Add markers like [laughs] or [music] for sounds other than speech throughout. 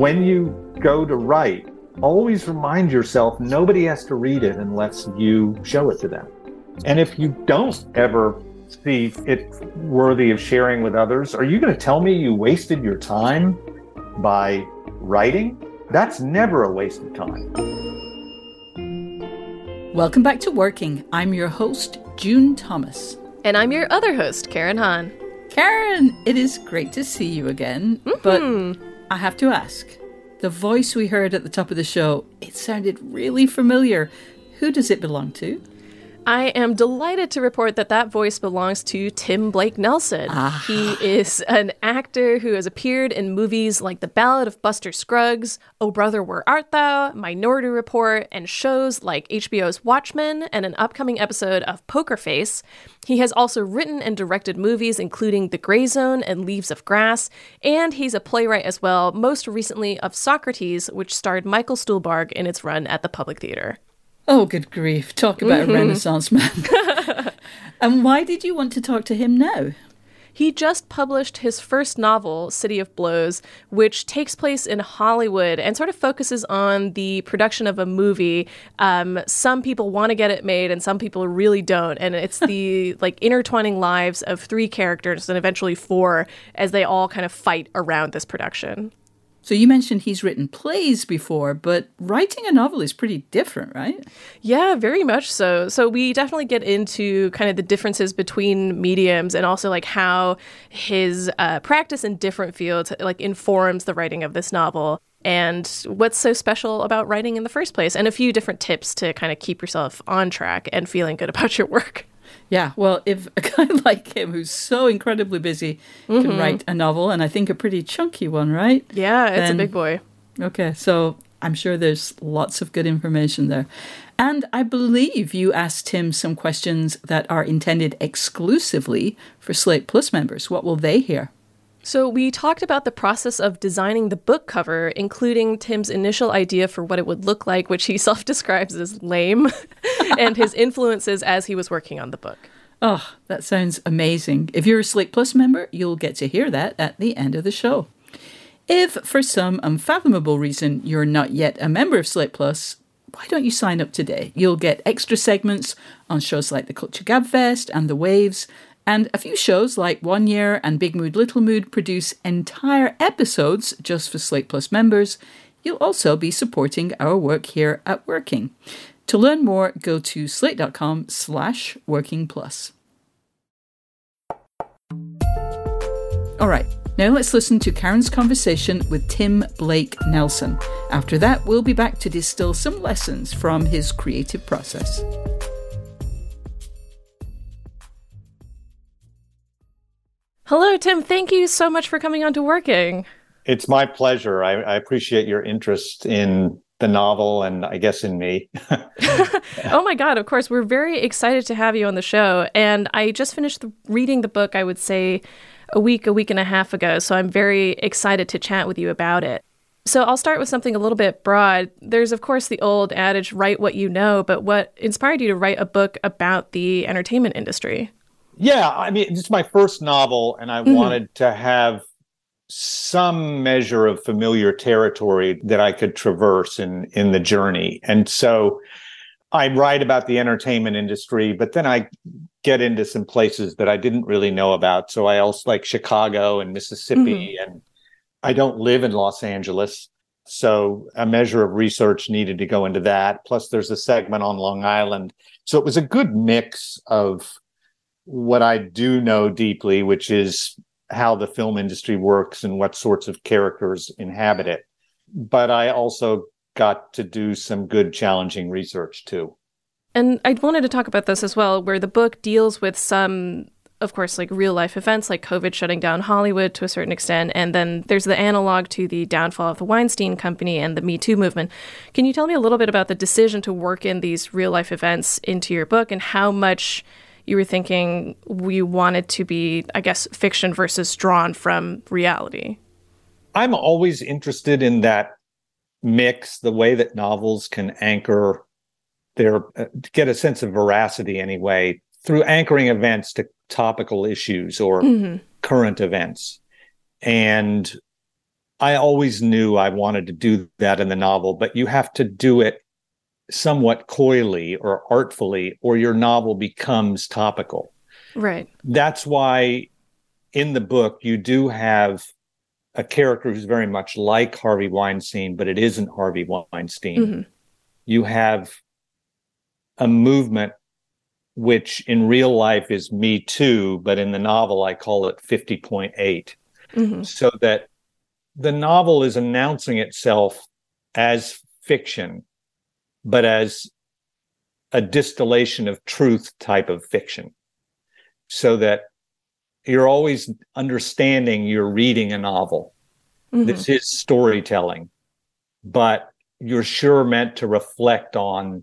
When you go to write, always remind yourself nobody has to read it unless you show it to them. And if you don't ever see it worthy of sharing with others, are you going to tell me you wasted your time by writing? That's never a waste of time. Welcome back to Working. I'm your host, June Thomas. And I'm your other host, Karen Han. Karen, it is great to see you again. Mm-hmm. But I have to ask the voice we heard at the top of the show, it sounded really familiar. Who does it belong to? I am delighted to report that that voice belongs to Tim Blake Nelson. Ah. He is an actor who has appeared in movies like The Ballad of Buster Scruggs, Oh Brother Where Art Thou, Minority Report, and shows like HBO's Watchmen and an upcoming episode of Poker Face. He has also written and directed movies including The Grey Zone and Leaves of Grass, and he's a playwright as well, most recently of Socrates, which starred Michael Stuhlbarg in its run at the Public Theater. Oh, good grief. Talk about mm-hmm. a Renaissance man. [laughs] and why did you want to talk to him now? He just published his first novel, City of Blows, which takes place in Hollywood and sort of focuses on the production of a movie. Um, some people want to get it made, and some people really don't. And it's [laughs] the like intertwining lives of three characters and eventually four as they all kind of fight around this production. So you mentioned he's written plays before, but writing a novel is pretty different, right? Yeah, very much so. So we definitely get into kind of the differences between mediums and also like how his uh, practice in different fields like informs the writing of this novel and what's so special about writing in the first place and a few different tips to kind of keep yourself on track and feeling good [laughs] about your work. Yeah, well, if a guy [laughs] like him who's so incredibly busy mm-hmm. can write a novel, and I think a pretty chunky one, right? Yeah, it's then, a big boy. Okay, so I'm sure there's lots of good information there. And I believe you asked him some questions that are intended exclusively for Slate Plus members. What will they hear? So, we talked about the process of designing the book cover, including Tim's initial idea for what it would look like, which he [laughs] self describes as lame, [laughs] and his influences as he was working on the book. Oh, that sounds amazing. If you're a Slate Plus member, you'll get to hear that at the end of the show. If, for some unfathomable reason, you're not yet a member of Slate Plus, why don't you sign up today? You'll get extra segments on shows like the Culture Gabfest and The Waves, and a few shows like One Year and Big Mood Little Mood produce entire episodes just for Slate Plus members. You'll also be supporting our work here at Working. To learn more, go to slate.com slash working plus. All right, now let's listen to Karen's conversation with Tim Blake Nelson. After that, we'll be back to distill some lessons from his creative process. Hello, Tim. Thank you so much for coming on to Working. It's my pleasure. I, I appreciate your interest in the novel and I guess in me. [laughs] [laughs] oh my God, of course. We're very excited to have you on the show. And I just finished reading the book, I would say, a week, a week and a half ago. So I'm very excited to chat with you about it. So I'll start with something a little bit broad. There's, of course, the old adage, write what you know, but what inspired you to write a book about the entertainment industry? Yeah, I mean, it's my first novel, and I mm-hmm. wanted to have some measure of familiar territory that I could traverse in in the journey. And so I write about the entertainment industry, but then I get into some places that I didn't really know about. So I also like Chicago and Mississippi, mm-hmm. and I don't live in Los Angeles. So a measure of research needed to go into that. Plus, there's a segment on Long Island. So it was a good mix of what I do know deeply, which is how the film industry works and what sorts of characters inhabit it. But I also got to do some good challenging research too. And I wanted to talk about this as well, where the book deals with some, of course, like real life events like COVID shutting down Hollywood to a certain extent. And then there's the analog to the downfall of the Weinstein Company and the Me Too movement. Can you tell me a little bit about the decision to work in these real life events into your book and how much you were thinking we wanted to be, I guess, fiction versus drawn from reality? I'm always interested in that mix, the way that novels can anchor their, uh, get a sense of veracity anyway, through anchoring events to topical issues or mm-hmm. current events. And I always knew I wanted to do that in the novel, but you have to do it somewhat coyly or artfully, or your novel becomes topical. Right. That's why in the book you do have a character who's very much like Harvey Weinstein, but it isn't Harvey Weinstein. Mm-hmm. You have a movement which in real life is Me Too, but in the novel I call it 50.8. Mm-hmm. So that the novel is announcing itself as fiction but as a distillation of truth type of fiction so that you're always understanding you're reading a novel mm-hmm. this is storytelling but you're sure meant to reflect on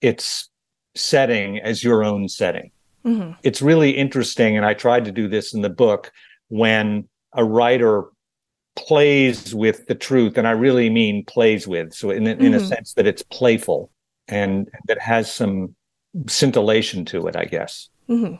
its setting as your own setting mm-hmm. it's really interesting and i tried to do this in the book when a writer plays with the truth, and I really mean plays with. So in mm-hmm. in a mm-hmm. sense that it's playful and that has some scintillation to it, I guess. Mm-hmm.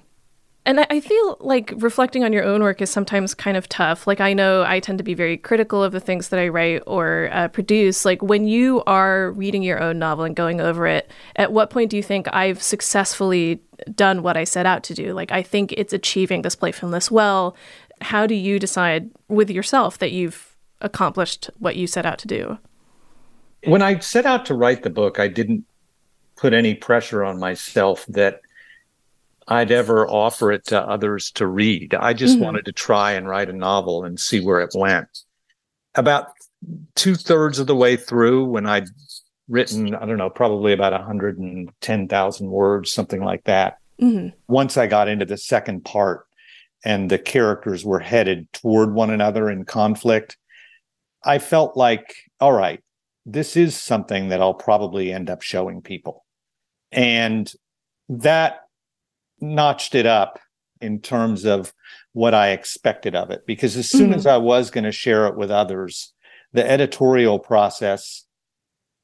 And I feel like reflecting on your own work is sometimes kind of tough. Like, I know I tend to be very critical of the things that I write or uh, produce. Like, when you are reading your own novel and going over it, at what point do you think I've successfully done what I set out to do? Like, I think it's achieving this playfulness well how do you decide with yourself that you've accomplished what you set out to do? When I set out to write the book, I didn't put any pressure on myself that I'd ever offer it to others to read. I just mm-hmm. wanted to try and write a novel and see where it went. About two thirds of the way through, when I'd written, I don't know, probably about 110,000 words, something like that. Mm-hmm. Once I got into the second part, and the characters were headed toward one another in conflict, I felt like, all right, this is something that I'll probably end up showing people. And that notched it up in terms of what I expected of it. Because as soon mm-hmm. as I was going to share it with others, the editorial process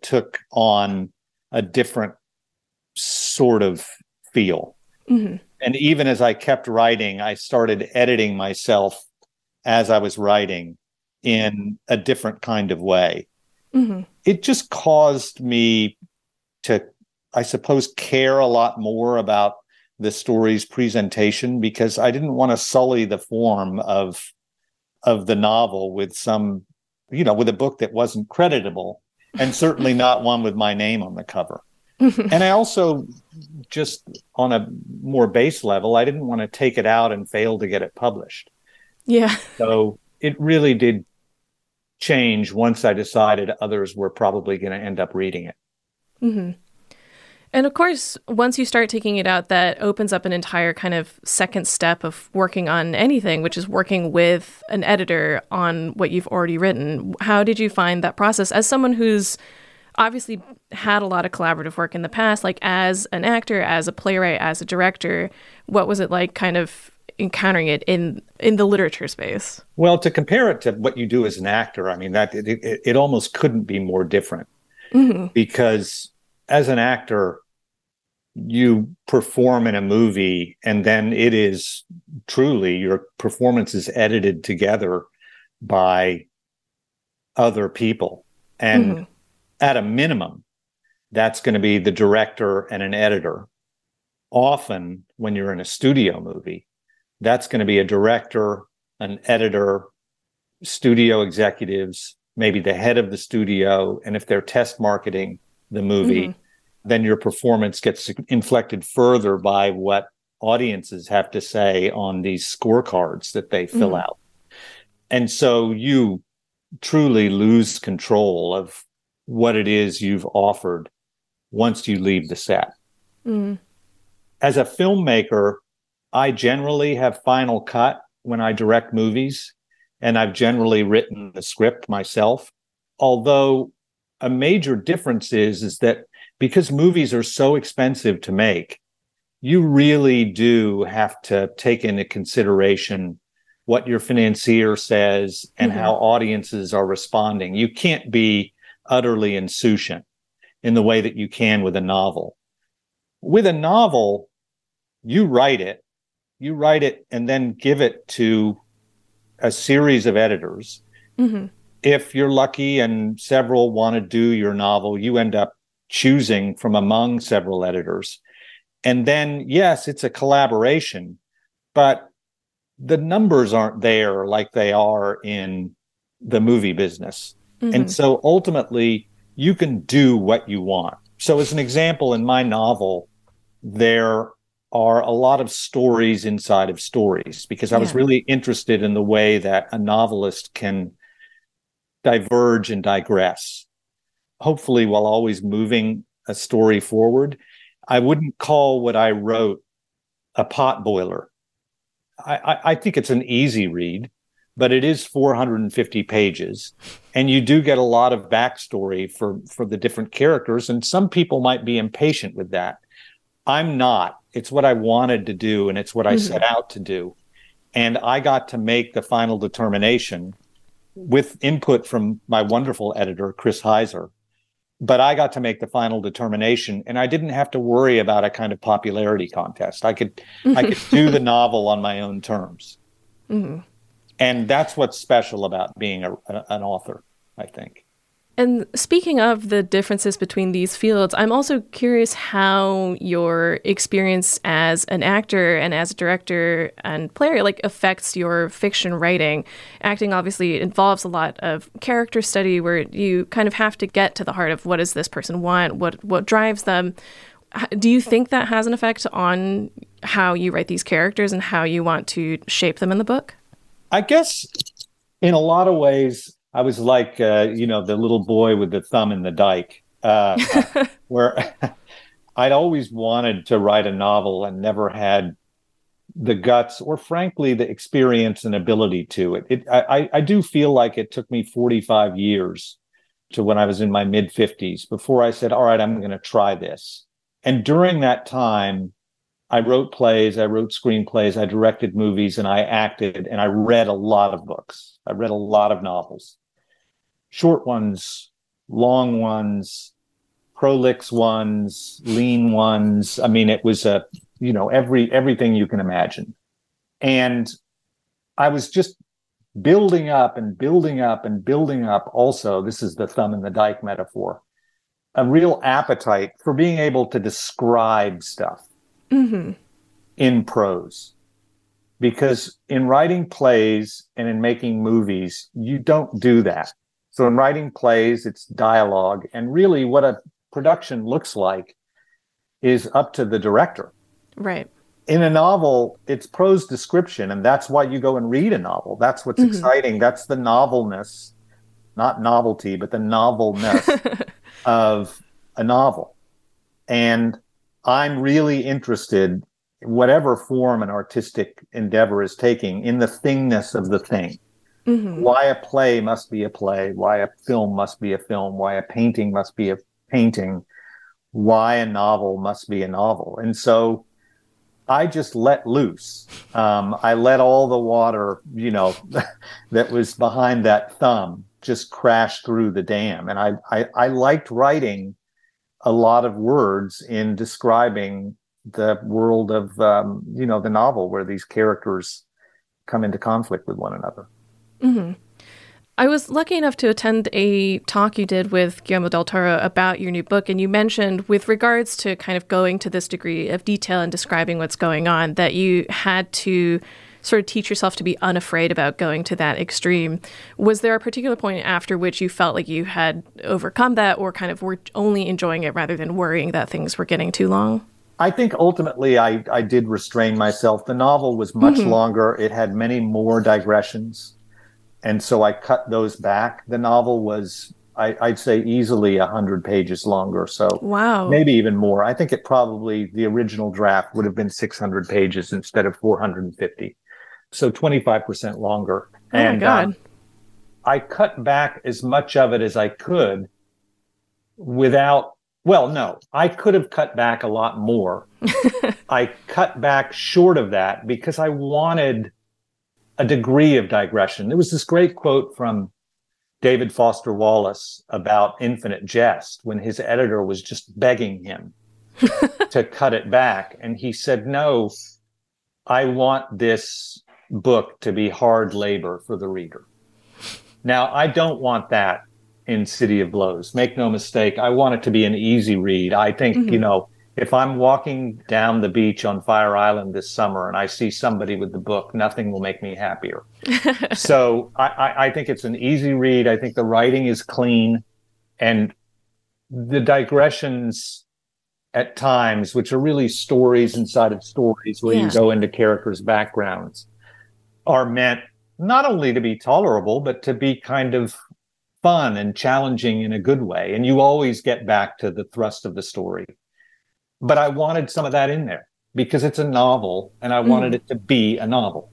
took on a different sort of feel. Mm-hmm and even as I kept writing, I started editing myself as I was writing in a different kind of way. Mm-hmm. It just caused me to, I suppose, care a lot more about the story's presentation because I didn't want to sully the form of of the novel with some, you know, with a book that wasn't creditable and certainly not one with my name on the cover. [laughs] and I also just on a more base level, I didn't want to take it out and fail to get it published. Yeah. So it really did change once I decided others were probably going to end up reading it. Mm-hmm. And of course, once you start taking it out, that opens up an entire kind of second step of working on anything, which is working with an editor on what you've already written. How did you find that process as someone who's obviously had a lot of collaborative work in the past, like as an actor, as a playwright, as a director. What was it like kind of encountering it in in the literature space? Well, to compare it to what you do as an actor, I mean that it, it, it almost couldn't be more different mm-hmm. because as an actor, you perform in a movie and then it is truly your performance is edited together by other people and mm-hmm at a minimum, that's going to be the director and an editor. Often, when you're in a studio movie, that's going to be a director, an editor, studio executives, maybe the head of the studio. And if they're test marketing the movie, mm-hmm. then your performance gets inflected further by what audiences have to say on these scorecards that they fill mm-hmm. out. And so you truly lose control of what it is you've offered once you leave the set. Mm. As a filmmaker, I generally have final cut when I direct movies, and I've generally written the script myself. Although a major difference is is that because movies are so expensive to make, you really do have to take into consideration what your financier says and mm-hmm. how audiences are responding. You can't be utterly insouciant in the way that you can with a novel. With a novel, you write it, you write it and then give it to a series of editors. Mm-hmm. If you're lucky and several want to do your novel, you end up choosing from among several editors. And then, yes, it's a collaboration, but the numbers aren't there like they are in the movie business. Mm-hmm. And so ultimately, you can do what you want. So, as an example, in my novel, there are a lot of stories inside of stories because I yeah. was really interested in the way that a novelist can diverge and digress, hopefully, while always moving a story forward. I wouldn't call what I wrote a pot boiler. I, I, think it's an easy read, but it is 450 pages, and you do get a lot of backstory for for the different characters. And some people might be impatient with that. I'm not. It's what I wanted to do, and it's what I mm-hmm. set out to do. And I got to make the final determination with input from my wonderful editor, Chris Heiser, but I got to make the final determination and I didn't have to worry about a kind of popularity contest. I could I could [laughs] do the novel on my own terms. Mm-hmm. And that's what's special about being a, an author, I think. And speaking of the differences between these fields, I'm also curious how your experience as an actor and as a director and player like affects your fiction writing. Acting obviously involves a lot of character study where you kind of have to get to the heart of what does this person want, what what drives them. Do you think that has an effect on how you write these characters and how you want to shape them in the book? I guess in a lot of ways I was like, uh, you know, the little boy with the thumb in the dike, uh, [laughs] where [laughs] I'd always wanted to write a novel and never had the guts or, frankly, the experience and ability to it. it I, I do feel like it took me 45 years to when I was in my mid 50s before I said, all right, I'm going to try this. And during that time, I wrote plays, I wrote screenplays, I directed movies, and I acted, and I read a lot of books. I read a lot of novels short ones, long ones, prolix ones, lean ones. I mean, it was a, you know, every everything you can imagine. And I was just building up and building up and building up also, this is the thumb in the dike metaphor, a real appetite for being able to describe stuff mm-hmm. in prose. Because in writing plays and in making movies, you don't do that. So in writing plays, it's dialogue. And really, what a production looks like is up to the director. Right. In a novel, it's prose description, and that's why you go and read a novel. That's what's mm-hmm. exciting. That's the novelness, not novelty, but the novelness [laughs] of a novel. And I'm really interested, whatever form an artistic endeavor is taking, in the thingness of the thing. Mm-hmm. Why a play must be a play, why a film must be a film, why a painting must be a painting, why a novel must be a novel. And so I just let loose. Um, I let all the water, you know, [laughs] that was behind that thumb just crash through the dam. And I, I, I liked writing a lot of words in describing the world of, um, you know, the novel where these characters come into conflict with one another. Mm-hmm. I was lucky enough to attend a talk you did with Guillermo del Toro about your new book, and you mentioned, with regards to kind of going to this degree of detail and describing what's going on, that you had to sort of teach yourself to be unafraid about going to that extreme. Was there a particular point after which you felt like you had overcome that, or kind of were only enjoying it rather than worrying that things were getting too long? I think ultimately I, I did restrain myself. The novel was much mm-hmm. longer. It had many more digressions and so I cut those back. The novel was, I, would say, easily hundred pages longer. So wow, maybe even more. I think it probably the original draft would have been six hundred pages instead of four hundred and fifty. So twenty five percent longer. Oh and, my god! Um, I cut back as much of it as I could without. Well, no, I could have cut back a lot more. [laughs] I cut back short of that because I wanted a degree of digression. There was this great quote from David Foster Wallace about Infinite Jest when his editor was just begging him [laughs] to cut it back. And he said, No, I want this book to be hard labor for the reader. Now, I don't want that in City of Blows. Make no mistake, I want it to be an easy read. I think, mm-hmm. you know, if I'm walking down the beach on Fire Island this summer and I see somebody with the book, nothing will make me happier. [laughs] so I, I, I, think it's an easy read. I think the writing is clean and the digressions at times, which are really stories inside of stories where yeah. you go into characters' backgrounds, are meant not only to be tolerable, but to be kind of fun and challenging in a good way. And you always get back to the thrust of the story but I wanted some of that in there because it's a novel and I wanted mm. it to be a novel.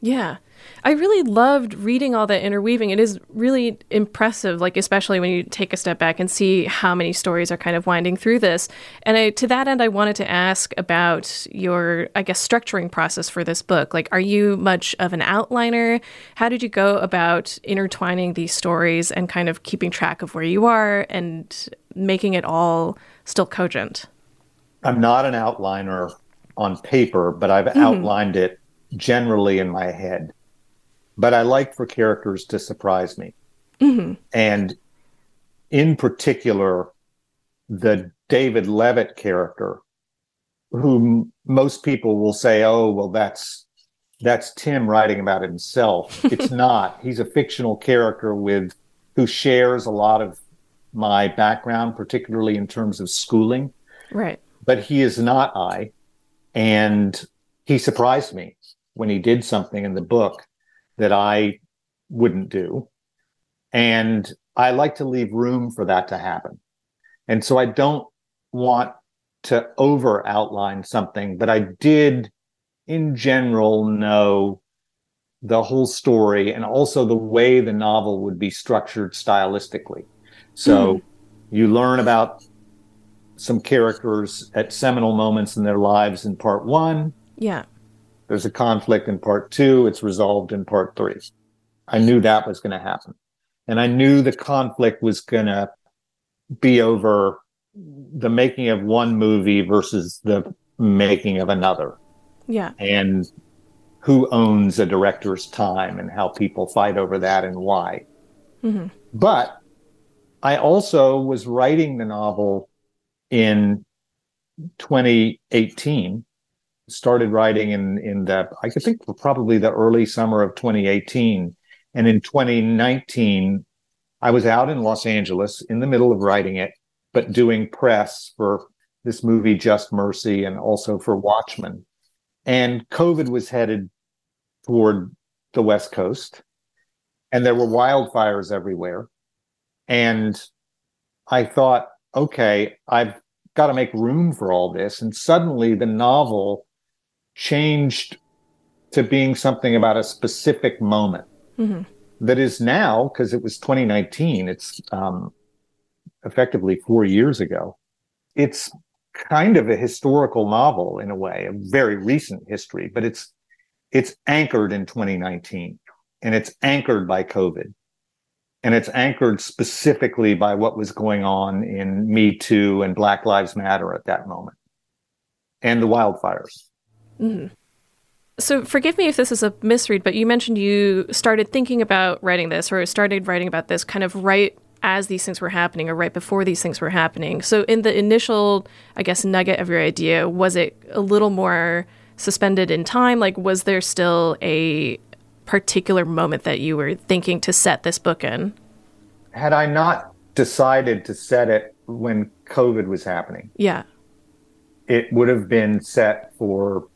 Yeah. I really loved reading all that interweaving. It is really impressive, like especially when you take a step back and see how many stories are kind of winding through this. And I, to that end, I wanted to ask about your, I guess, structuring process for this book. Like, are you much of an outliner? How did you go about intertwining these stories and kind of keeping track of where you are and making it all still cogent? I'm not an outliner on paper, but I've mm-hmm. outlined it generally in my head. But I like for characters to surprise me. Mm-hmm. And in particular, the David Levitt character, whom most people will say, oh, well, that's that's Tim writing about himself. [laughs] It's not. He's a fictional character with who shares a lot of my background, particularly in terms of schooling. Right but he is not I. And he surprised me when he did something in the book that I wouldn't do. And I like to leave room for that to happen. And so I don't want to over outline something, but I did in general know the whole story and also the way the novel would be structured stylistically. So mm. you learn about some characters at seminal moments in their lives in part one. Yeah. There's a conflict in part two. It's resolved in part three. I knew that was going to happen. And I knew the conflict was going to be over the making of one movie versus the making of another. Yeah. And who owns a director's time and how people fight over that and why. Mm-hmm. But I also was writing the novel in 2018 started writing in in the I think probably the early summer of 2018 and in 2019 I was out in Los Angeles in the middle of writing it but doing press for this movie Just Mercy and also for Watchmen. And COVID was headed toward the west coast and there were wildfires everywhere. And I thought okay, I've got to make room for all this. And suddenly the novel changed to being something about a specific moment mm-hmm. that is now, because it was 2019, it's um, effectively four years ago. It's kind of a historical novel in a way, a very recent history, but it's it's anchored in 2019 and it's anchored by COVID and it's anchored specifically by what was going on in Me Too and Black Lives Matter at that moment and the wildfires. Mm-hmm. So forgive me if this is a misread, but you mentioned you started thinking about writing this or started writing about this kind of right as these things were happening or right before these things were happening. So in the initial, I guess, nugget of your idea, was it a little more suspended in time? Like was there still a particular moment that you were thinking to set this book in? Had I not decided to set it when COVID was happening. Yeah. It would have been set for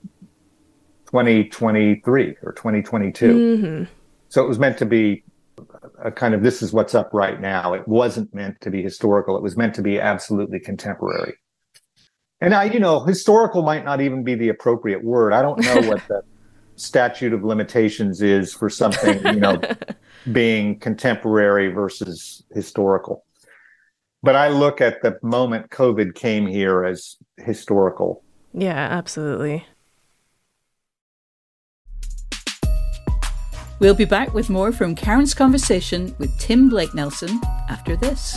2023 or 2022. Mm-hmm. So it was meant to be a kind of this is what's up right now. It wasn't meant to be historical. It was meant to be absolutely contemporary. And I, you know, historical might not even be the appropriate word. I don't know what the [laughs] statute of limitations is for something, you know, [laughs] being contemporary versus historical. But I look at the moment COVID came here as historical. Yeah, absolutely. We'll be back with more from Karen's conversation with Tim Blake Nelson after this.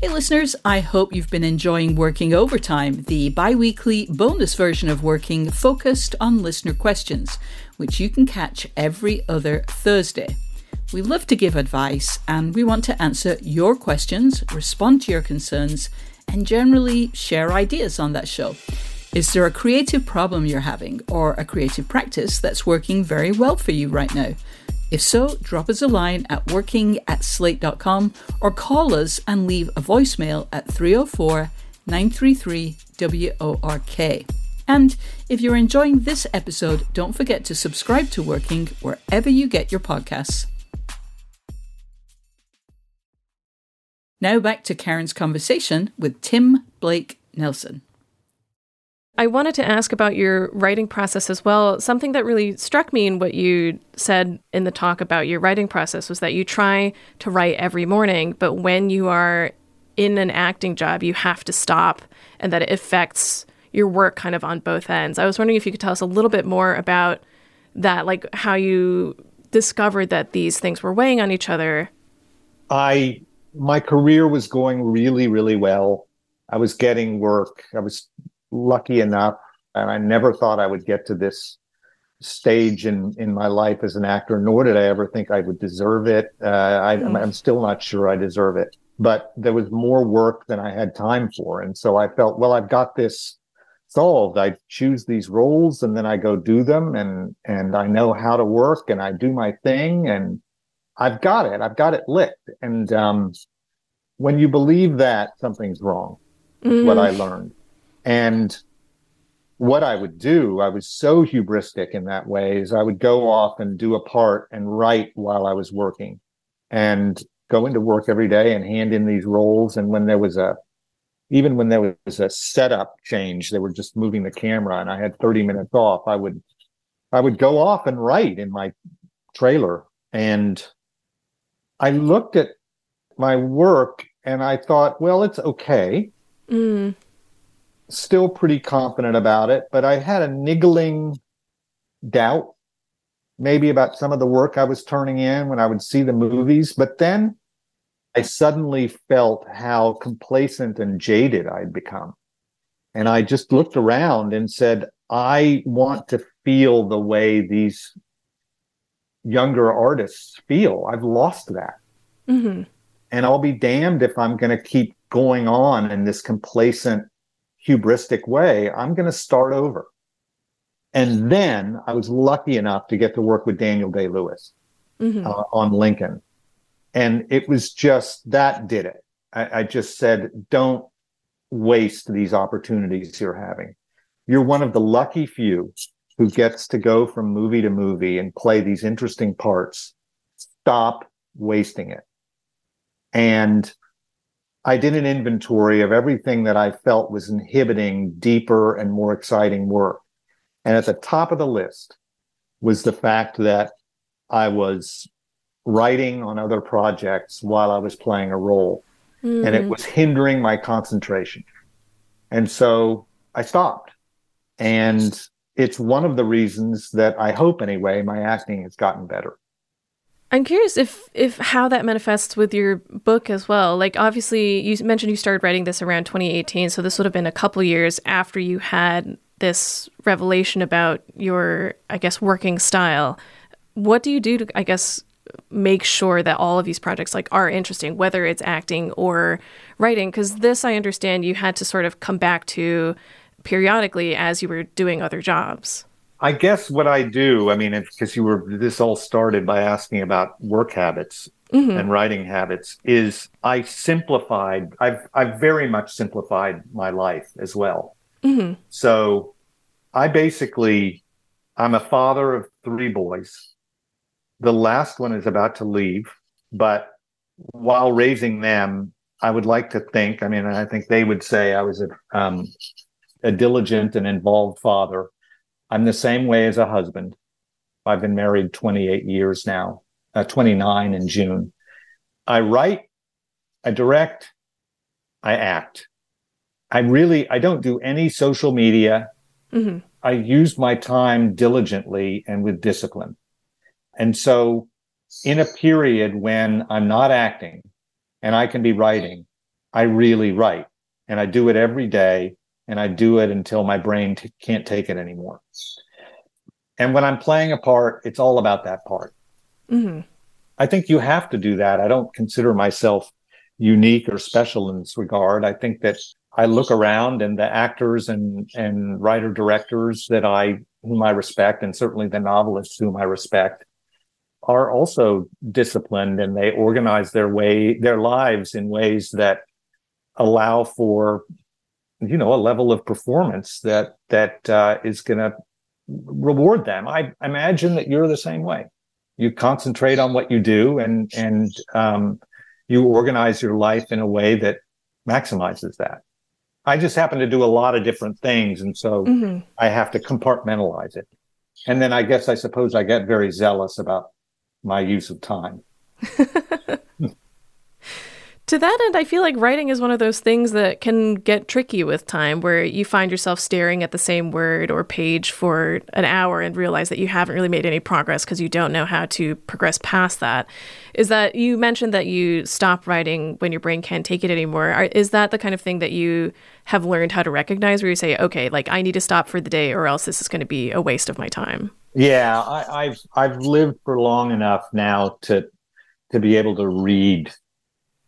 Hey, listeners, I hope you've been enjoying Working Overtime, the bi weekly bonus version of Working focused on listener questions, which you can catch every other Thursday. We love to give advice and we want to answer your questions, respond to your concerns, and generally share ideas on that show. Is there a creative problem you're having or a creative practice that's working very well for you right now? If so, drop us a line at working at slate.com or call us and leave a voicemail at 304 933 WORK. And if you're enjoying this episode, don't forget to subscribe to Working wherever you get your podcasts. Now back to Karen's conversation with Tim Blake Nelson. I wanted to ask about your writing process as well. Something that really struck me in what you said in the talk about your writing process was that you try to write every morning, but when you are in an acting job, you have to stop and that it affects your work kind of on both ends. I was wondering if you could tell us a little bit more about that, like how you discovered that these things were weighing on each other. I my career was going really really well. I was getting work. I was lucky enough, and I never thought I would get to this stage in in my life as an actor. Nor did I ever think I would deserve it. Uh, I, mm. I'm still not sure I deserve it. But there was more work than I had time for, and so I felt, well, I've got this solved. I choose these roles, and then I go do them, and and I know how to work, and I do my thing, and I've got it. I've got it licked. And um, when you believe that, something's wrong. Mm. What I learned. And what I would do, I was so hubristic in that way, is I would go off and do a part and write while I was working and go into work every day and hand in these roles. And when there was a, even when there was a setup change, they were just moving the camera and I had 30 minutes off, I would, I would go off and write in my trailer. And I looked at my work and I thought, well, it's okay. Mm still pretty confident about it, but I had a niggling doubt maybe about some of the work I was turning in when I would see the movies. But then I suddenly felt how complacent and jaded I'd become. And I just looked around and said, I want to feel the way these younger artists feel. I've lost that. Mm-hmm. And I'll be damned if I'm going to keep going on in this complacent, hubristic way. I'm going to start over. And then I was lucky enough to get to work with Daniel Day Lewis mm-hmm. uh, on Lincoln. And it was just that did it. I, I just said, don't waste these opportunities you're having. You're one of the lucky few who gets to go from movie to movie and play these interesting parts. Stop wasting it. And I did an inventory of everything that I felt was inhibiting deeper and more exciting work. And at the top of the list was the fact that I was writing on other projects while I was playing a role. Mm-hmm. And it mm-hmm. was hindering my concentration. And so I stopped. And it's one of the reasons that I hope, anyway, my acting has gotten better. I'm curious if if how that manifests with your book as well. Like obviously you mentioned you started writing this around 2018, so this would have been a couple years after you had this revelation about your I guess working style. What do you do to I guess make sure that all of these projects like are interesting whether it's acting or writing because this I understand you had to sort of come back to periodically as you were doing other jobs. I guess what I do, I mean, because you were, this all started by asking about work habits mm-hmm. and writing habits, is I simplified, I've, I've very much simplified my life as well. Mm-hmm. So I basically, I'm a father of three boys. The last one is about to leave, but while raising them, I would like to think, I mean, I think they would say I was a, um, a diligent and involved father I'm the same way as a husband. I've been married 28 years now, uh, 29 in June. I write, I direct, I act. I really, I don't do any social media. Mm-hmm. I use my time diligently and with discipline. And so in a period when I'm not acting and I can be writing, I really write and I do it every day and I do it until my brain t- can't take it anymore. And when I'm playing a part, it's all about that part. Mm-hmm. I think you have to do that. I don't consider myself unique or special in this regard. I think that I look around and the actors and and writer directors that I whom I respect, and certainly the novelists whom I respect, are also disciplined and they organize their way their lives in ways that allow for you know a level of performance that that uh, is going to reward them. I imagine that you're the same way. You concentrate on what you do, and and um, you organize your life in a way that maximizes that. I just happen to do a lot of different things, and so mm-hmm. I have to compartmentalize it. And then I guess I suppose I get very zealous about my use of time. [laughs] To that end, I feel like writing is one of those things that can get tricky with time, where you find yourself staring at the same word or page for an hour and realize that you haven't really made any progress because you don't know how to progress past that. Is that you mentioned that you stop writing when your brain can't take it anymore? Is that the kind of thing that you have learned how to recognize, where you say, okay, like I need to stop for the day, or else this is going to be a waste of my time? Yeah, I, I've I've lived for long enough now to to be able to read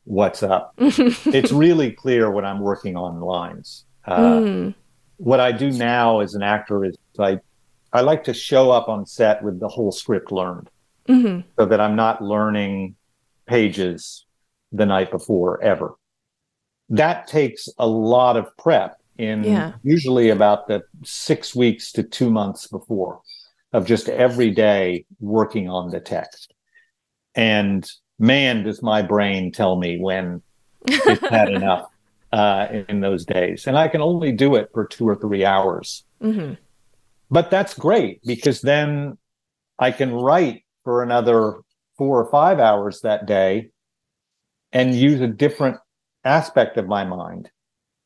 what's up. [laughs] it's really clear when I'm working on lines. Uh, mm. What I do now as an actor is I, I like to show up on set with the whole script learned mm-hmm. so that I'm not learning pages the night before ever. That takes a lot of prep in yeah. usually about the six weeks to two months before of just every day working on the text. And man, does my brain tell me when it's had [laughs] enough uh, in those days. And I can only do it for two or three hours. Mm-hmm. But that's great because then I can write for another four or five hours that day and use a different aspect of my mind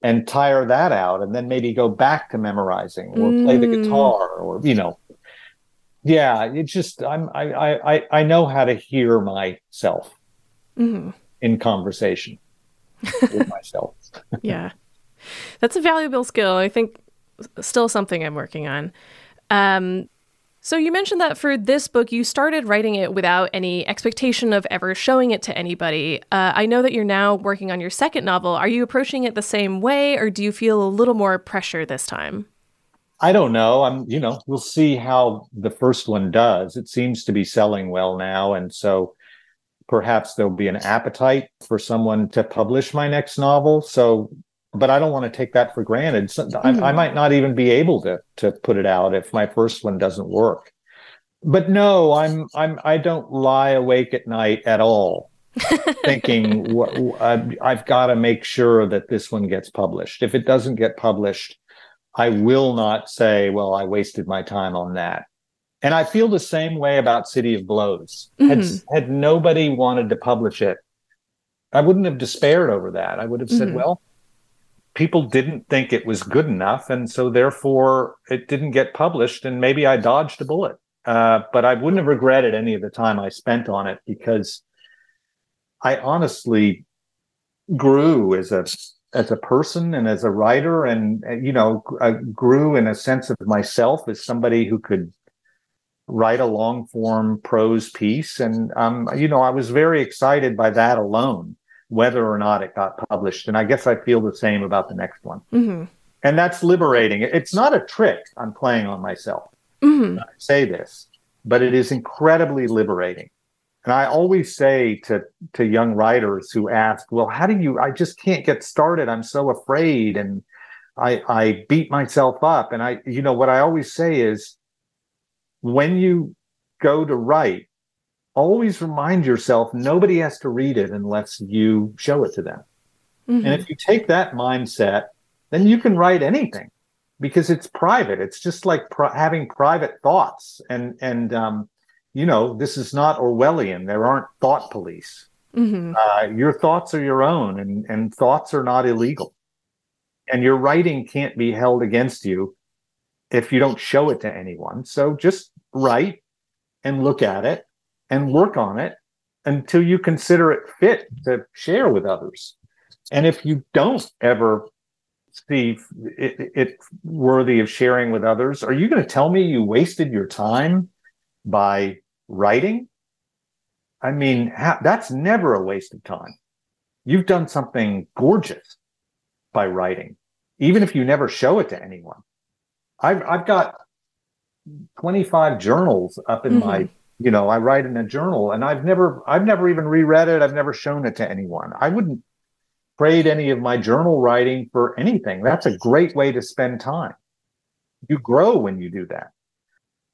and tire that out and then maybe go back to memorizing or mm. play the mm. guitar or you know yeah it just i'm i i i know how to hear myself mm-hmm. in conversation with [laughs] myself yeah that's a valuable skill i think still something i'm working on um So, you mentioned that for this book, you started writing it without any expectation of ever showing it to anybody. Uh, I know that you're now working on your second novel. Are you approaching it the same way, or do you feel a little more pressure this time? I don't know. I'm, you know, we'll see how the first one does. It seems to be selling well now. And so perhaps there'll be an appetite for someone to publish my next novel. So but I don't want to take that for granted. So mm-hmm. I, I, might not even be able to to put it out if my first one doesn't work. But no, I'm I'm I don't lie awake at night at all, [laughs] thinking what, I've got to make sure that this one gets published. If it doesn't get published, I will not say, "Well, I wasted my time on that." And I feel the same way about City of Blows. Mm-hmm. Had had nobody wanted to publish it, I wouldn't have despaired over that. I would have said, mm-hmm. "Well." people didn't think it was good enough, and so therefore it didn't get published. And maybe I dodged a bullet, uh, but I wouldn't have regretted any of the time I spent on it because I honestly grew as a as a person and as a writer, and you know, I grew in a sense of myself as somebody who could write a long form prose piece, and um, you know, I was very excited by that alone whether or not it got published. And I guess I feel the same about the next one. Mm-hmm. And that's liberating. It's not a trick I'm playing on myself. Mm-hmm. I say this, but it is incredibly liberating. And I always say to, to young writers who ask, well, how do you, I just can't get started. I'm so afraid. And I, I beat myself up. And I, you know, what I always say is when you go to write, always remind yourself nobody has to read it unless you show it to them. Mm-hmm. And if you take that mindset, then you can write anything because it's private. It's just like pri- having private thoughts. And and um, you know, this is not Orwellian. There aren't thought police. Mm-hmm. Uh, your thoughts are your own, and and thoughts are not illegal. And your writing can't be held against you if you don't show it to anyone. So just write and look at it and work on it until you consider it fit to share with others. And if you don't ever see it, it worthy of sharing with others, are you going to tell me you wasted your time by writing? I mean, that's never a waste of time. You've done something gorgeous by writing, even if you never show it to anyone. I've, I've got 25 journals up in mm-hmm. my you know, I write in a journal and I've never, I've never even reread it. I've never shown it to anyone. I wouldn't trade any of my journal writing for anything. That's a great way to spend time. You grow when you do that.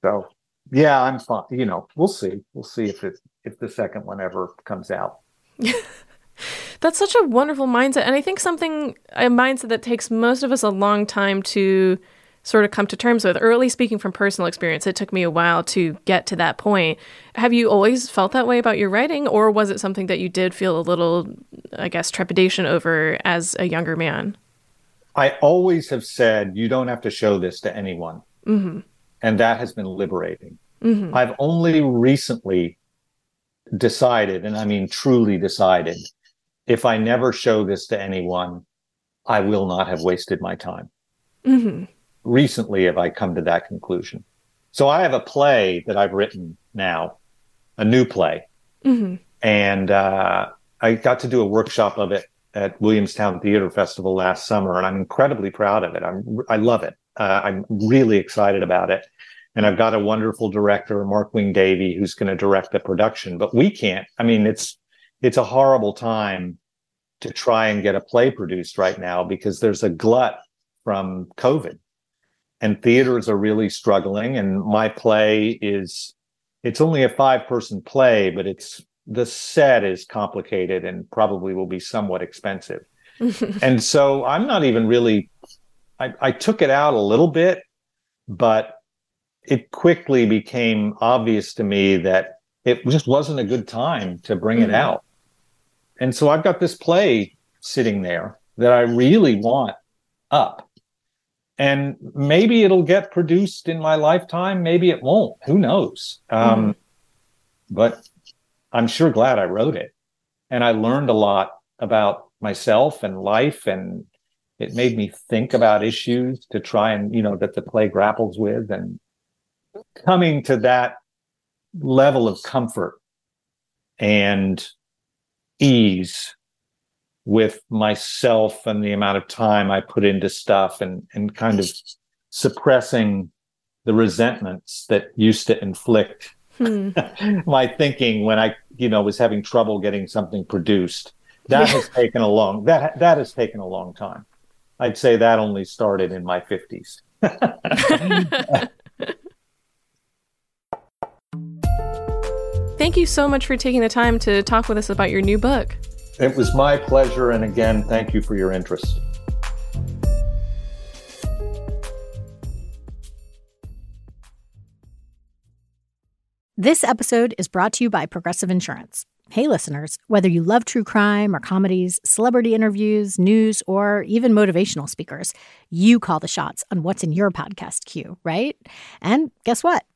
So yeah, I'm fine. You know, we'll see. We'll see if it, if the second one ever comes out. [laughs] That's such a wonderful mindset. And I think something, a mindset that takes most of us a long time to sort of come to terms with. Early speaking from personal experience, it took me a while to get to that point. Have you always felt that way about your writing, or was it something that you did feel a little, I guess, trepidation over as a younger man? I always have said you don't have to show this to anyone. Mm-hmm. And that has been liberating. Mm-hmm. I've only recently decided, and I mean truly decided, if I never show this to anyone, I will not have wasted my time. Mm-hmm recently have I come to that conclusion. So I have a play that I've written now, a new play, mm-hmm. and uh, I got to do a workshop of it at Williamstown Theater Festival last summer, and I'm incredibly proud of it. I'm I love it. Uh, I'm really excited about it, and I've got a wonderful director, Mark Wing Davey, who's going to direct the production. But we can't. I mean, it's it's a horrible time to try and get a play produced right now because there's a glut from COVID and theaters are really struggling. And my play is, it's only a five person play, but it's, the set is complicated and probably will be somewhat expensive. [laughs] and so I'm not even really, I, I took it out a little bit, but it quickly became obvious to me that it just wasn't a good time to bring mm-hmm. it out. And so I've got this play sitting there that I really want up and maybe it'll get produced in my lifetime maybe it won't who knows um, mm. but i'm sure glad i wrote it and i learned a lot about myself and life and it made me think about issues to try and you know that the play grapples with and coming to that level of comfort and ease with myself and the amount of time I put into stuff and, and kind of suppressing the resentments that used to inflict hmm. [laughs] my thinking when I, you know, was having trouble getting something produced. That has taken a long that that has taken a long time. I'd say that only started in my 50s. [laughs] [laughs] Thank you so much for taking the time to talk with us about your new book. It was my pleasure. And again, thank you for your interest. This episode is brought to you by Progressive Insurance. Hey, listeners, whether you love true crime or comedies, celebrity interviews, news, or even motivational speakers, you call the shots on what's in your podcast queue, right? And guess what?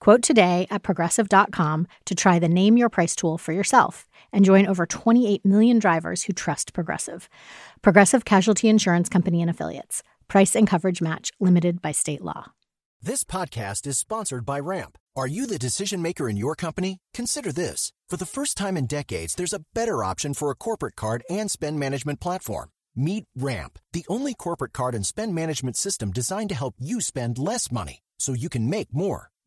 Quote today at progressive.com to try the Name Your Price tool for yourself and join over 28 million drivers who trust Progressive. Progressive Casualty Insurance Company and Affiliates. Price and coverage match limited by state law. This podcast is sponsored by Ramp. Are you the decision maker in your company? Consider this. For the first time in decades, there's a better option for a corporate card and spend management platform. Meet Ramp, the only corporate card and spend management system designed to help you spend less money so you can make more.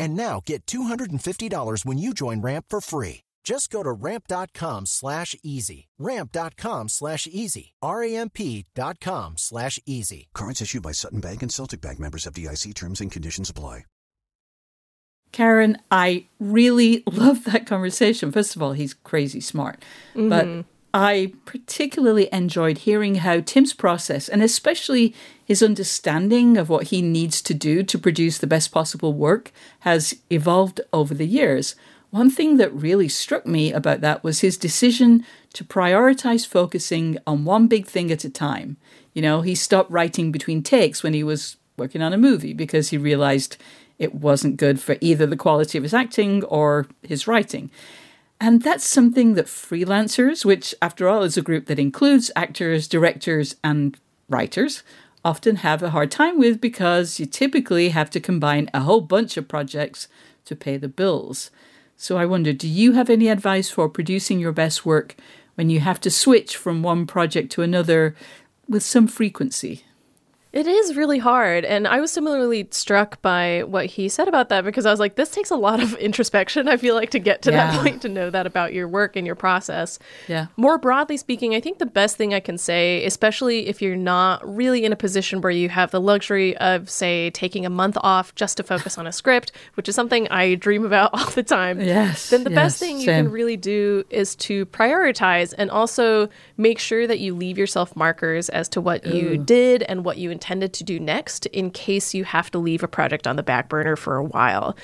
And now get $250 when you join Ramp for free. Just go to ramp.com slash easy. Ramp.com slash easy. R-A-M-P.com slash easy. Cards issued by Sutton Bank and Celtic Bank members of DIC terms and conditions apply. Karen, I really [laughs] love that conversation. First of all, he's crazy smart. Mm-hmm. But I particularly enjoyed hearing how Tim's process, and especially his understanding of what he needs to do to produce the best possible work, has evolved over the years. One thing that really struck me about that was his decision to prioritize focusing on one big thing at a time. You know, he stopped writing between takes when he was working on a movie because he realized it wasn't good for either the quality of his acting or his writing. And that's something that freelancers, which after all is a group that includes actors, directors, and writers, often have a hard time with because you typically have to combine a whole bunch of projects to pay the bills. So I wonder do you have any advice for producing your best work when you have to switch from one project to another with some frequency? It is really hard. And I was similarly struck by what he said about that because I was like, this takes a lot of [laughs] introspection, I feel like, to get to yeah. that point to know that about your work and your process. Yeah. More broadly speaking, I think the best thing I can say, especially if you're not really in a position where you have the luxury of, say, taking a month off just to focus on a script, which is something I dream about [laughs] all the time. Yes. Then the yes, best thing you same. can really do is to prioritize and also make sure that you leave yourself markers as to what Ooh. you did and what you intended to do next in case you have to leave a project on the back burner for a while.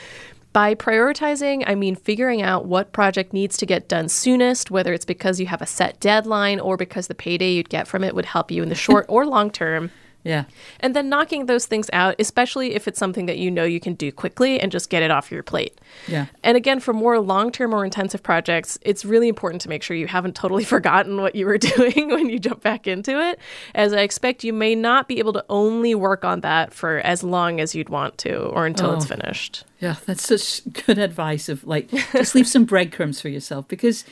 By prioritizing, I mean figuring out what project needs to get done soonest, whether it's because you have a set deadline or because the payday you'd get from it would help you in the short [laughs] or long term. Yeah. And then knocking those things out, especially if it's something that you know you can do quickly and just get it off your plate. Yeah. And again, for more long term or intensive projects, it's really important to make sure you haven't totally [laughs] forgotten what you were [laughs] doing when you jump back into it, as I expect you may not be able to only work on that for as long as you'd want to or until oh. it's finished. Yeah, that's such good [laughs] advice of like just leave some breadcrumbs for yourself because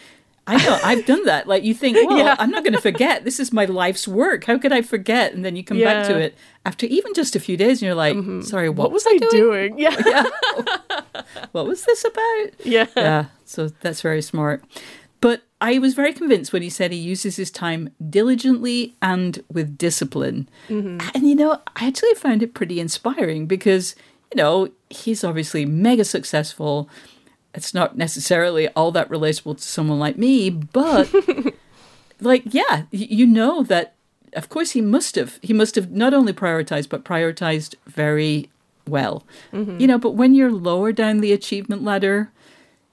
I know. I've done that. Like you think, [laughs] well, yeah. I'm not going to forget. This is my life's work. How could I forget? And then you come yeah. back to it after even just a few days, and you're like, mm-hmm. sorry, what, what was, I doing? doing? Yeah. [laughs] yeah. [laughs] what was this about? Yeah. Yeah. So that's very smart. But I was very convinced when he said he uses his time diligently and with discipline. Mm-hmm. And you know, I actually found it pretty inspiring because you know he's obviously mega successful it's not necessarily all that relatable to someone like me, but [laughs] like, yeah, you know that of course he must have he must have not only prioritized but prioritized very well. Mm-hmm. You know, but when you're lower down the achievement ladder,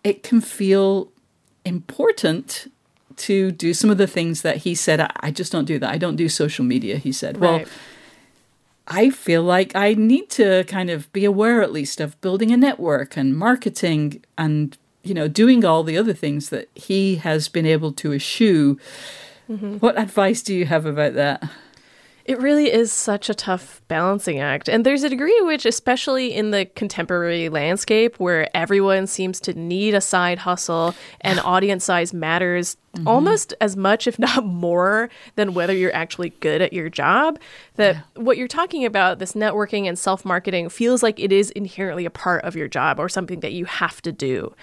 it can feel important to do some of the things that he said I, I just don't do that. I don't do social media, he said. Right. Well, I feel like I need to kind of be aware at least of building a network and marketing and you know doing all the other things that he has been able to eschew. Mm-hmm. What advice do you have about that? It really is such a tough balancing act. And there's a degree to which, especially in the contemporary landscape where everyone seems to need a side hustle and [sighs] audience size matters mm-hmm. almost as much, if not [laughs] more, than whether you're actually good at your job. That yeah. what you're talking about, this networking and self marketing, feels like it is inherently a part of your job or something that you have to do.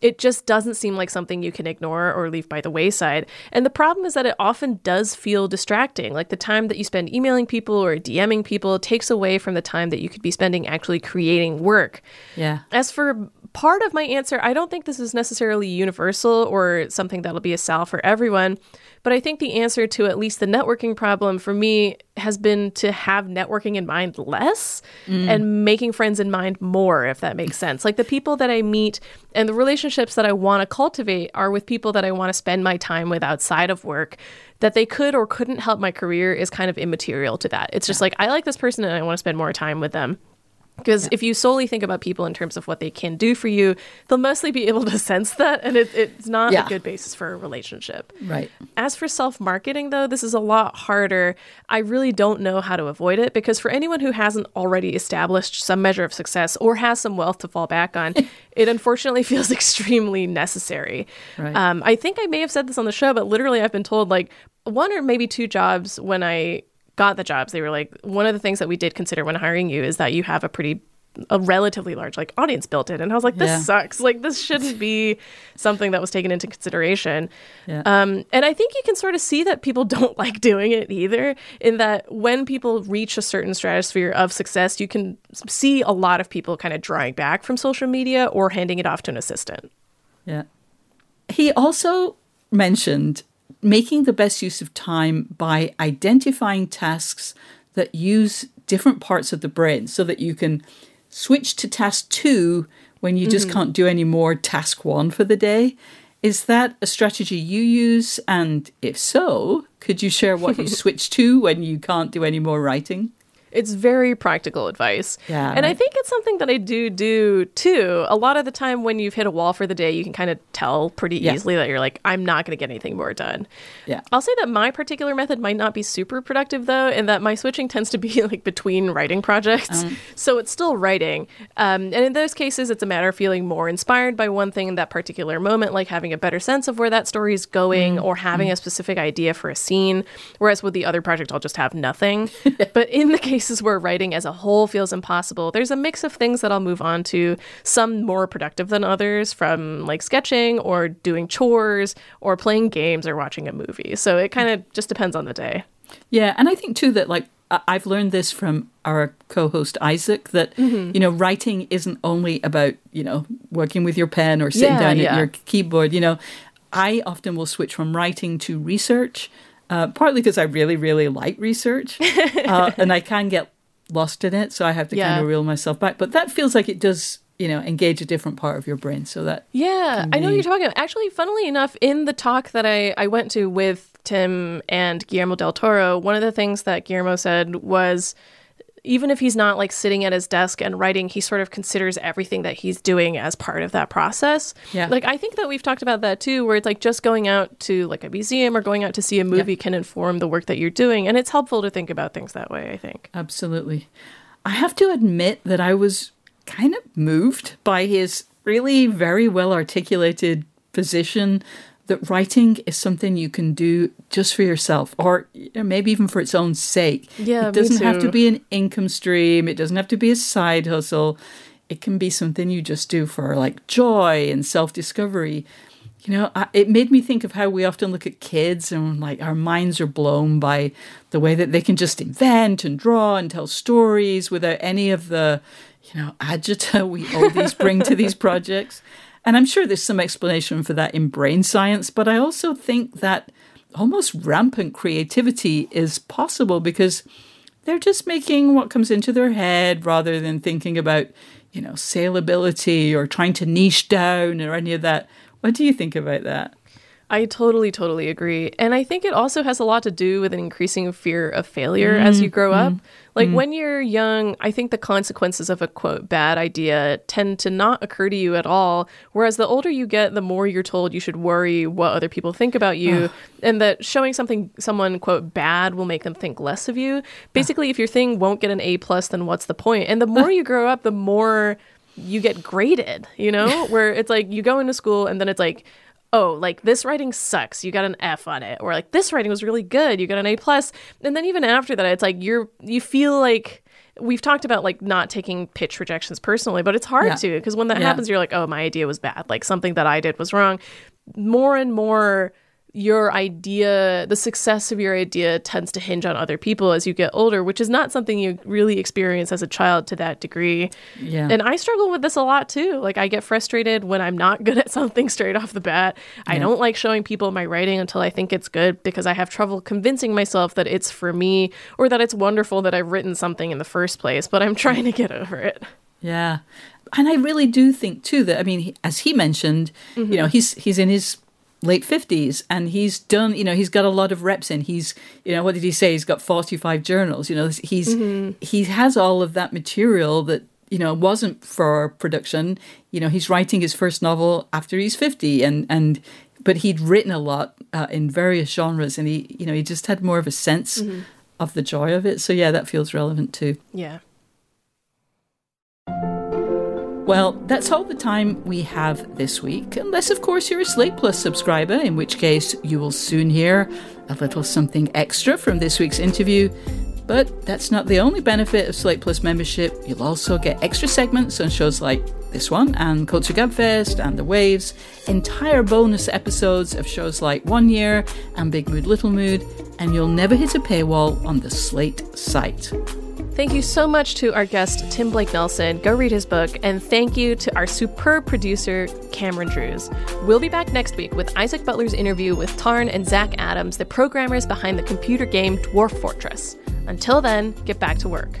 It just doesn't seem like something you can ignore or leave by the wayside. And the problem is that it often does feel distracting. Like the time that you spend emailing people or DMing people takes away from the time that you could be spending actually creating work. Yeah. As for part of my answer, I don't think this is necessarily universal or something that'll be a sal for everyone. But I think the answer to at least the networking problem for me has been to have networking in mind less mm. and making friends in mind more, if that makes sense. Like the people that I meet and the relationships that I want to cultivate are with people that I want to spend my time with outside of work. That they could or couldn't help my career is kind of immaterial to that. It's just yeah. like, I like this person and I want to spend more time with them. Because yeah. if you solely think about people in terms of what they can do for you, they'll mostly be able to [laughs] sense that, and it, it's not yeah. a good basis for a relationship. Right. As for self marketing, though, this is a lot harder. I really don't know how to avoid it because for anyone who hasn't already established some measure of success or has some wealth to fall back on, [laughs] it unfortunately [laughs] feels extremely necessary. Right. Um, I think I may have said this on the show, but literally, I've been told like one or maybe two jobs when I got the jobs, they were like, one of the things that we did consider when hiring you is that you have a pretty a relatively large like audience built in. And i was like this yeah. sucks. Like this shouldn't be something that was taken into consideration. Yeah. um, and i think you can sort of see that people [laughs] don't like doing it either in that when people reach a certain stratosphere of success you can see a lot of people kind of drawing back from social media or handing it off to an assistant. Yeah. He also mentioned making the best use of time by identifying tasks that use different parts of the brain so that you can switch to task two when you just mm-hmm. can't do any more task one for the day. Is that a strategy you use? And if so, could you share what you [laughs] switch to when you can't do any more writing? It's very practical advice. Yeah. And I think it's something that I do do too. A lot of the time when you've hit a wall for the day, you can kind of tell pretty yeah. easily that you're like, I'm not going to get anything more done. Yeah. I'll say that my particular method might not be super productive though, and that my switching tends to be [laughs] like between writing projects. Um, so it's still writing. Um, and in those cases, it's a matter of feeling more inspired by one thing in that particular moment, like having a better sense of where that story is going mm or having mm a specific idea for a scene. Whereas with the other project, I'll just have nothing. [laughs] but in the case cases where writing as a whole feels impossible, there's a mix of things that I'll move on to, some more productive than others, from like sketching or doing chores or playing games or watching a movie. So it kind of just depends on the day. Yeah. And I think too that like I've learned this from our co-host Isaac that mm-hmm. you know writing isn't only about you know working with your pen or sitting yeah, down yeah. at your keyboard. You know, I often will switch from writing to research uh, partly because I really, really like research, [laughs] uh, and I can get lost in it, so I have to yeah. kind of reel myself back. But that feels like it does, you know, engage a different part of your brain. So that yeah, I know you're talking. About. Actually, funnily enough, in the talk that I I went to with Tim and Guillermo del Toro, one of the things that Guillermo said was even if he's not like sitting at his desk and writing, he sort of considers everything that he's doing as part of that process. Yeah. Like I think that we've talked about that too, where it's like just going out to like a museum or going out to see a movie yeah. can inform the work that you're doing. And it's helpful to think about things that way, I think. Absolutely. I have to admit that I was kind of moved by his really very well articulated position that writing is something you can do just for yourself or maybe even for its own sake. Yeah, it doesn't have to be an income stream, it doesn't have to be a side hustle. It can be something you just do for like joy and self discovery. You know, I, it made me think of how we often look at kids and like our minds are blown by the way that they can just invent and draw and tell stories without any of the, you know, agita [laughs] we always bring to these [laughs] projects. And I'm sure there's some explanation for that in brain science, but I also think that almost rampant creativity is possible because they're just making what comes into their head rather than thinking about, you know, saleability or trying to niche down or any of that. What do you think about that? I totally, totally agree. And I think it also has a lot to do with an increasing fear of failure as you grow up. Mm-hmm. Like mm-hmm. when you're young, I think the consequences of a quote bad idea tend to not occur to you at all. Whereas the older you get, the more you're told you should worry what other people think about you, and that showing something someone quote bad will make them think less of you. Basically, if your thing won't get an A plus, then what's the point? And the [laughs] more you grow up, the more you get graded, you know, where it's like you go into school and then it's like, oh, like this writing sucks, you got an F on it, or like this writing was really good, you got an A plus, and then even after that, it's like you're you feel like we've talked about like not taking pitch rejections personally, but it's hard Yeah. to because when that Yeah. happens, you're like, oh, my idea was bad, like something that I did was wrong. More and more your idea, the success of your idea tends to hinge on other people as you get older, which is not something you really experience as a child to that degree. Yeah. And I struggle with this a lot too. Like I get frustrated when I'm not [laughs] good at something straight off the bat. I don't like showing people my writing until I think it's good because I have trouble convincing myself that it's for me or that it's wonderful that I've written something in the first place, but I'm [laughs] trying to get over it. Yeah. And I really do think too that I mean as he mentioned, you mm-hmm. know, he's he's in his late 50s and he's done, you know, he's got a lot of reps in. He's, you know, what did he say? He's got 45 journals, you know, he's he has all of that material that you know wasn't for production. You know, he's writing his first novel after he's 50 and and but he'd written a lot uh, in various genres and he, you know, he just had more of a sense of the joy of it. So yeah, that feels relevant too. Yeah. Well, that's all the time we have this week, unless, of course, you're a Slate Plus subscriber, in which case you will soon hear a little something extra from this week's interview. But that's not the only benefit of Slate Plus membership. You'll also get extra segments on shows like this one and Culture Gabfest and The Waves, entire bonus episodes of shows like One Year and Big Mood Little Mood, and you'll never hit a paywall on the Slate site. Thank you so much to our guest, Tim Blake Nelson. Go read his book. And thank you to our superb producer, Cameron Drews. We'll be back next week with Isaac Butler's interview with Tarn and Zach Adams, the programmers behind the computer game Dwarf Fortress. Until then, get back to work.